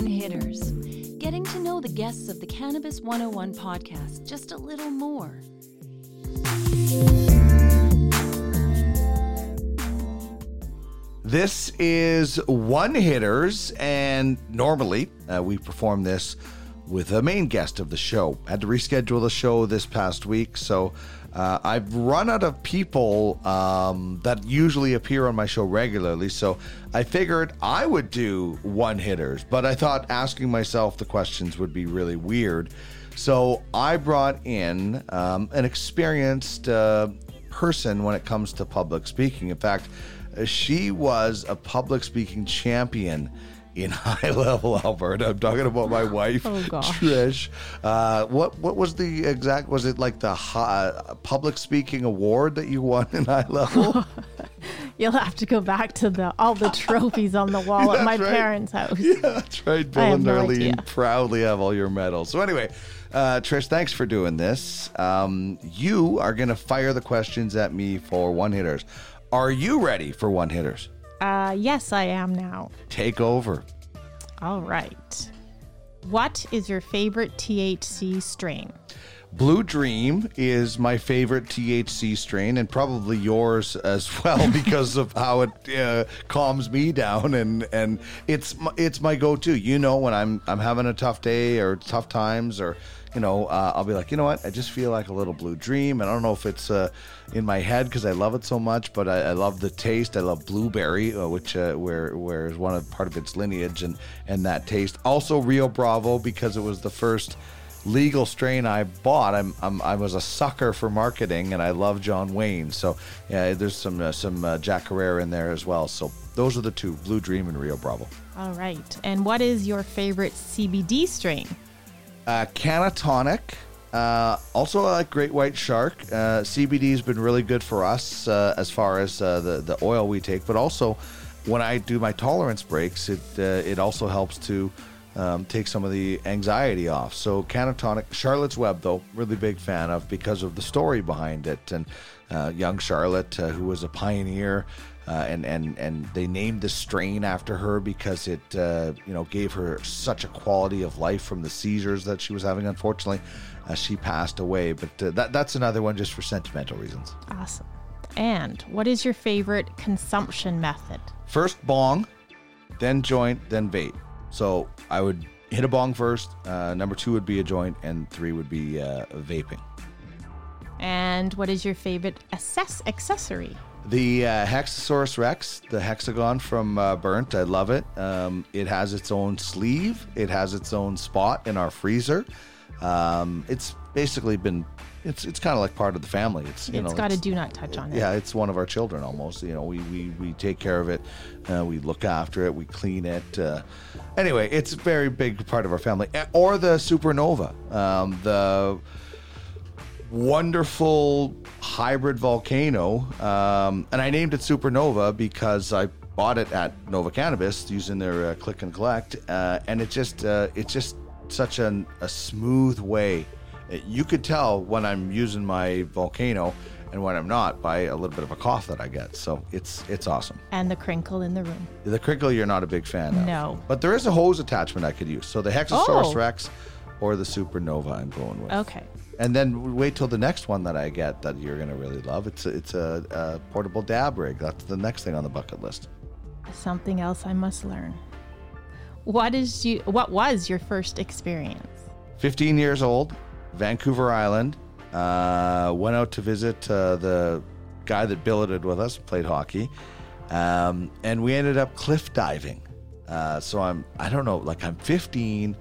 This is One Hitters, getting to know the guests of the Cannabis 101 podcast just a little more. This is One Hitters, and normally uh, we perform this with a main guest of the show. Had to reschedule the show this past week, so uh, I've run out of people um, that usually appear on my show regularly. So I figured I would do one hitters, but I thought asking myself the questions would be really weird. So I brought in um, an experienced uh, person when it comes to public speaking. In fact, she was a public speaking champion in high level Alberta. I'm talking about my wife, Oh. Trish. Uh, what what was the exact? Was it like the hi, public speaking award that you won in high level? You'll have to go back to the all the trophies on the wall at my right. parents' house. yeah, that's right. Bill and no Darlene idea. proudly have all your medals. So anyway, uh, Trish, thanks for doing this. Um, you are going to fire the questions at me for one hitters. Are you ready for one hitters? Uh, yes, I am now. Take over. All right. What is your favorite THC strain? Blue Dream is my favorite THC strain, and probably yours as well because of how it uh, calms me down, and and it's my, it's my go-to. You know, when I'm I'm having a tough day or tough times, or you know, uh, I'll be like, you know what, I just feel like a little Blue Dream, and I don't know if it's uh, in my head because I love it so much, but I, I love the taste. I love blueberry, uh, which uh, where where is one of part of its lineage, and and that taste. Also Rio Bravo because it was the first legal strain I bought. I'm, I'm I was a sucker for marketing, and I love John Wayne. So yeah, there's some uh, some uh, Jack Herer in there as well. So those are the two: Blue Dream and Rio Bravo. All right. And what is your favorite CBD strain? Uh, Cannatonic. Uh, also, I like Great White Shark. Uh, CBD has been really good for us uh, as far as uh, the the oil we take, but also when I do my tolerance breaks, it uh, it also helps to um, take some of the anxiety off. So Cannatonic, Charlotte's Web, though, really big fan of because of the story behind it and uh, young Charlotte, uh, who was a pioneer. Uh, and and and they named the strain after her because it uh, you know gave her such a quality of life from the seizures that she was having. Unfortunately, uh, she passed away. But uh, that that's another one just for sentimental reasons. Awesome. And what is your favorite consumption method? First bong, then joint, then vape. So I would hit a bong first. Uh, number two would be a joint, and three would be uh, vaping. And what is your favorite assess- accessory? The uh, Hexasaurus Rex, the hexagon from uh, Burnt, I love it. Um, it has its own sleeve. It has its own spot in our freezer. Um, it's basically been, it's it's kind of like part of the family. It's you It's know, got a do not touch on it. yeah, it's one of our children almost. You know, we we, we take care of it, uh, we look after it, we clean it. Uh, anyway, it's a very big part of our family. Uh, Or the supernova, um, the wonderful hybrid volcano, um, and I named it Supernova because I bought it at Nova Cannabis using their uh, click and collect, uh, and it just uh, it's just such an, a smooth way. You could tell when I'm using my volcano and when I'm not by a little bit of a cough that I get. So it's it's awesome. And the crinkle in the room. The crinkle you're not a big fan of. No. But there is a hose attachment I could use. So the Hexasaurus Oh. Rex or the Supernova I'm going with. Okay. And then wait till the next one that I get that you're gonna really love. It's a, it's a, a portable dab rig. That's the next thing on the bucket list. Something else I must learn. What is you what was your first experience? 15 years old, Vancouver Island. Uh, went out to visit uh, the guy that billeted with us, played hockey, um, and we ended up cliff diving. Uh, so I'm I don't know, like I'm 15.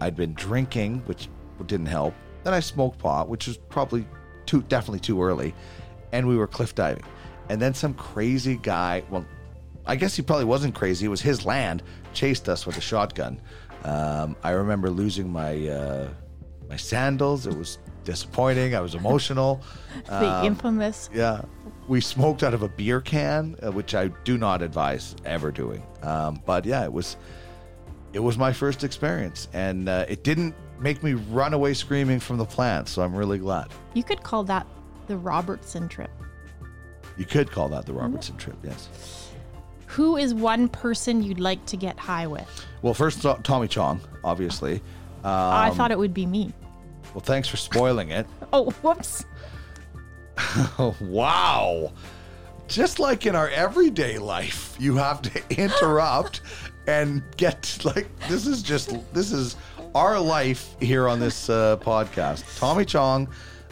I'd been drinking, which didn't help. Then I smoked pot, which was probably too definitely too early, and we were cliff diving. And then some crazy guy, well, I guess he probably wasn't crazy. It was his land. Chased us with a shotgun. Um, I remember losing my uh, my sandals. It was disappointing. I was emotional. The Um, infamous yeah, we smoked out of a beer can, uh, which I do not advise ever doing. Um, but yeah, it was it was my first experience, and uh, it didn't make me run away screaming from the plant. So I'm really glad. you could call that the Robertson trip. You could call that the Robertson trip. Yes. Who is one person you'd like to get high with? Well, first Tommy Chong, obviously. I Um, thought it would be me. Well, thanks for spoiling it. Oh, whoops. Wow. Just like in our everyday life, you have to interrupt and get like this is just this is our life here on this uh, podcast. Tommy Chong,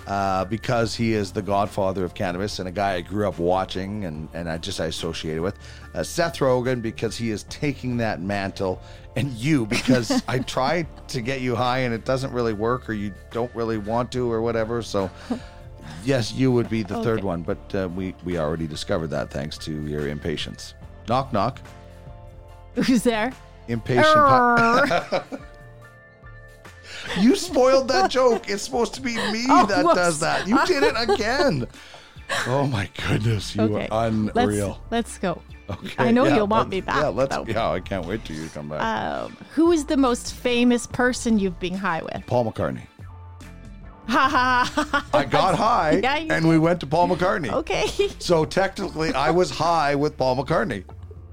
uh, because he is the godfather of cannabis and a guy I grew up watching and, and I just I associated with. Uh, Seth Rogen, because he is taking that mantle. And you, because I try to get you high and it doesn't really work or you don't really want to or whatever. So. Yes, you would be the third one, but uh, we we already discovered that thanks to your impatience. Knock knock. Who's there? Impatient. you spoiled that joke. It's supposed to be me Oh, that does that. You did it again. Oh my goodness, you okay. are unreal. Let's, let's go. Okay, I know yeah, you'll want me back. Yeah, let's. though. Yeah, I can't wait till you come back. Um, who is the most famous person you've been high with? Paul McCartney. Ha ha ha. I got high, Yeah, and we went to Paul McCartney. Okay. So technically, I was high with Paul McCartney.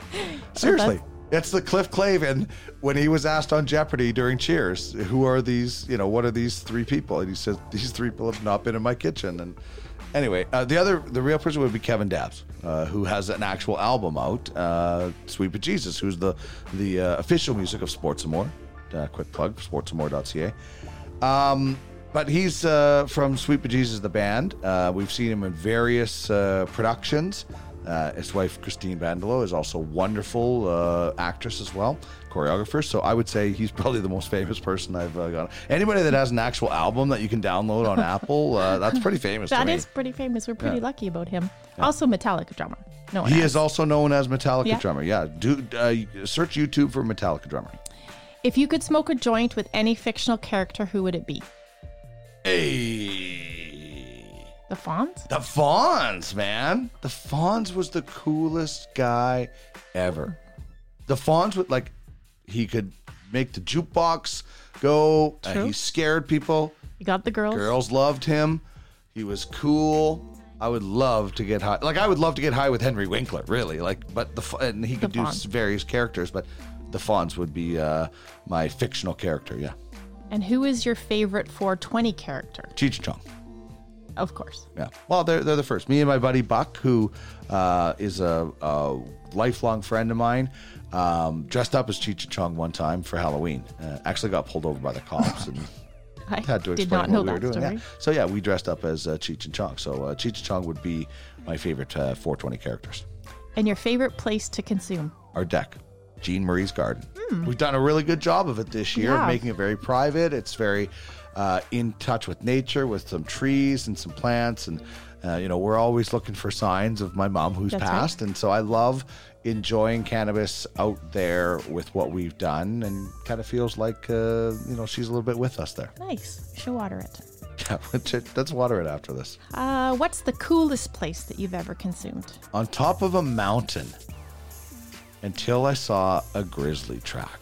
Seriously. It's the Cliff Clavin when he was asked on Jeopardy during Cheers, who are these, you know, what are these three people? And he says, these three people have not been in my kitchen. And anyway, uh, the other, the real person would be Kevin Dabbs, uh, who has an actual album out, uh, Sweet But Jesus, who's the, the uh, official music of Sports and More. Uh, quick plug, sportsandmore.ca. Um, but he's uh, from Sweet Jesus the band. We've seen him in various productions. Uh, his wife, Christine Bandelow, is also a wonderful uh, actress as well, choreographer. So I would say he's probably the most famous person I've uh, got. Anybody that has an actual album that you can download on Apple, uh, that's pretty famous to That me. is pretty famous. We're pretty Yeah. lucky about him. Also, Metallica drummer. No he is also known as Metallica Yeah. drummer. Yeah, do uh, search YouTube for Metallica drummer. If you could smoke a joint with any fictional character, who would it be? Hey. The Fonz? The Fonz, man. The Fonz was the coolest guy ever. The Fonz would like he could make the jukebox go. Uh, True. he scared people. He got the girls. Girls loved him. He was cool. I would love to get high. Like I would love to get high with Henry Winkler, really. Like, but the and he could do Fonz. various characters, but the Fonz would be uh, my fictional character. Yeah, And who is your favorite 420 character? Cheech and Chong. Of course. Yeah. Well, they're, they're the first. Me and my buddy Buck, who uh, is a, a lifelong friend of mine, um, dressed up as Cheech and Chong one time for Halloween. Uh, actually got pulled over by the cops and I had to explain what we were doing. story. Yeah. So, yeah, we dressed up as uh, Cheech and Chong. So, uh, Cheech and Chong would be my favorite uh, 420 characters. And your favorite place to consume? Our deck, Jean Marie's garden. We've done a really good job of it this year, have. making it very private. It's very uh, in touch with nature, with some trees and some plants, and uh, you know we're always looking for signs of my mom who's That's right. passed, and so I love enjoying cannabis out there with what we've done, and kind of feels like uh, you know she's a little bit with us there. Nice. Should water it. Yeah, let's water it after this. Uh, what's the coolest place that you've ever consumed? on top of a mountain until I saw a grizzly track.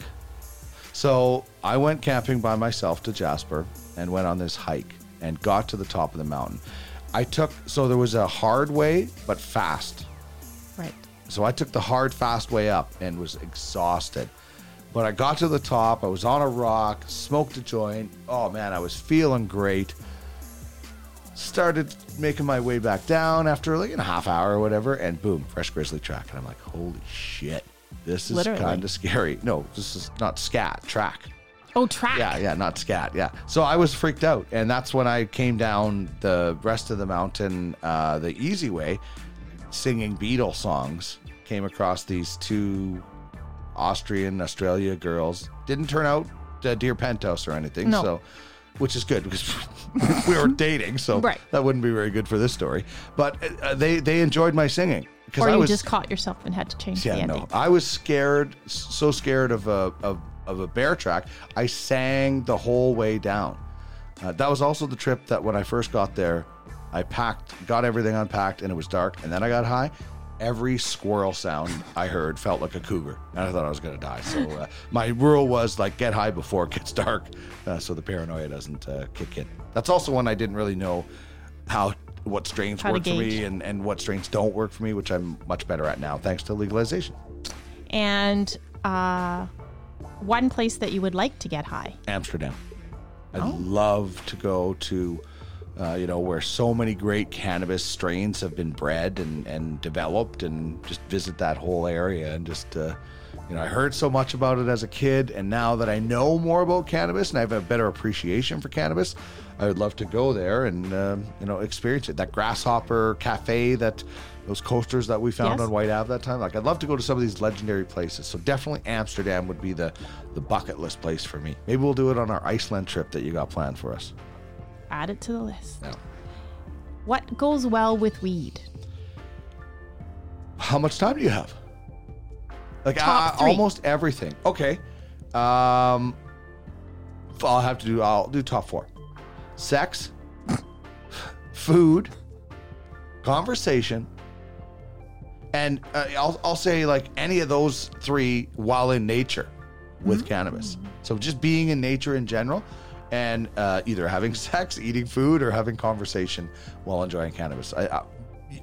So I went camping by myself to Jasper and went on this hike and got to the top of the mountain. I took, so there was a hard way, but fast. Right. So I took the hard, fast way up and was exhausted. But I got to the top, I was on a rock, smoked a joint. Oh man, I was feeling great. Started making my way back down after like a half hour or whatever, and boom, fresh grizzly track. And I'm like, holy shit, this is kind of scary. No, this is not scat, track. Oh, track. Yeah, yeah, not scat. Yeah. So I was freaked out, and that's when I came down the rest of the mountain uh, the easy way, singing Beatles songs. Came across these two Austrian Australia girls. Didn't turn out uh, dear penthouse or anything. No. So, which is good because we were dating, so Right. that wouldn't be very good for this story. But uh, they they enjoyed my singing because Or I you was just caught yourself and had to change the yeah, ending. no. I was scared, so scared of a of, of a bear track. I sang the whole way down. Uh, that was also the trip that when I first got there, I packed, got everything unpacked, and it was dark. And then I got high. Every squirrel sound I heard felt like a cougar, and I thought I was gonna die. So uh, my rule was like get high before it gets dark, uh, so the paranoia doesn't uh, kick in. That's also when I didn't really know how what strains How work for me and, and what strains don't work for me, which I'm much better at now thanks to legalization. And uh, one place that you would like to get high. Amsterdam. I'd Oh. love to go to, uh, you know, where so many great cannabis strains have been bred and, and developed, and just visit that whole area and just, uh, you know, I heard so much about it as a kid, and now that I know more about cannabis and I have a better appreciation for cannabis, I would love to go there and, um, you know, experience it. That Grasshopper Cafe, that those coasters that we found Yes. on White Ave that time. Like, I'd love to go to some of these legendary places. So definitely Amsterdam would be the the bucket list place for me. Maybe we'll do it on our Iceland trip that you got planned for us. Add it to the list. Yeah. What goes well with weed? How much time do you have? Like Top uh, three. almost everything. Okay. Um, I'll have to do. I'll do top four: sex, food, conversation, and uh, I'll I'll say like any of those three while in nature with cannabis. So just being in nature in general. And uh, either having sex, eating food, or having conversation while enjoying cannabis. I, I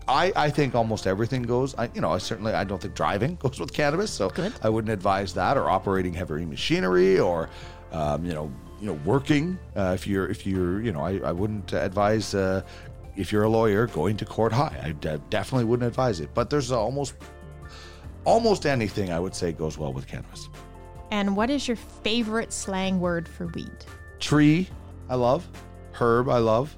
I, I think almost everything goes. I, you know, I certainly I don't think driving goes with cannabis, so Good. I wouldn't advise that or operating heavy machinery or, um, you know, you know, working. Uh, if you're if you're you know, I, I wouldn't advise uh, if you're a lawyer going to court high. I definitely wouldn't advise it. But there's almost almost anything I would say goes well with cannabis. And what is your favorite slang word for weed? Tree, I love. Herb, I love.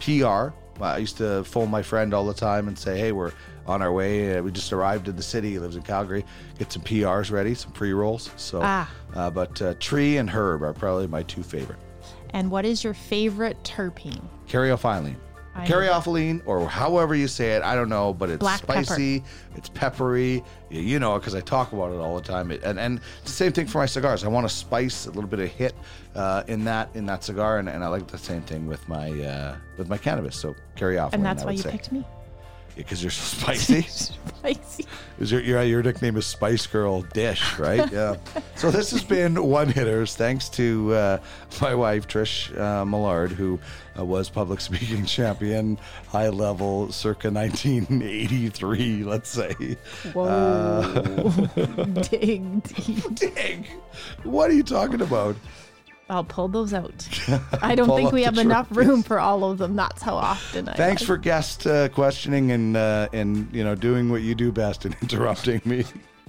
PR. I used to phone my friend all the time and say, "Hey, we're on our way. Uh, we just arrived in the city. He lives in Calgary. Get some PRs ready, some pre rolls." So, Ah. uh, but uh, tree and herb are probably my two favorite. And what is your favorite terpene? Caryophyllene. I- or however you say it, I don't know, but it's Black pepper. spicy, it's peppery. You, you know, because I talk about it all the time. It, and and it's the same thing for my cigars. I want a spice, a little bit of hit uh, in that in that cigar, and, and I like the same thing with my uh, with my cannabis. So caryophyllene. And that's why you say. picked me. Because you're so spicy. Spicy. Is your, your your nickname is Spice Girl Dish, right? Yeah. so this has been One Hitters. Thanks to uh, my wife Trish uh, Millard, who uh, was public speaking champion, high level, circa 1983. Let's say. Whoa. Dig deep. Dang. What are you talking about? I'll pull those out. I don't think we have enough trophies. room for all of them. That's how often I. Thanks for guest uh, questioning and uh, and you know doing what you do best and interrupting me.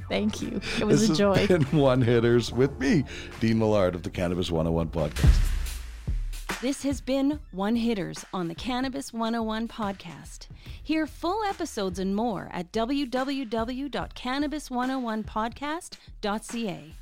Thank you. It was this a joy. has been One Hitters with me, Dean Millard of the Cannabis 101 podcast. This has been One Hitters on the Cannabis 101 podcast. Hear full episodes and more at www.cannabis101podcast.ca.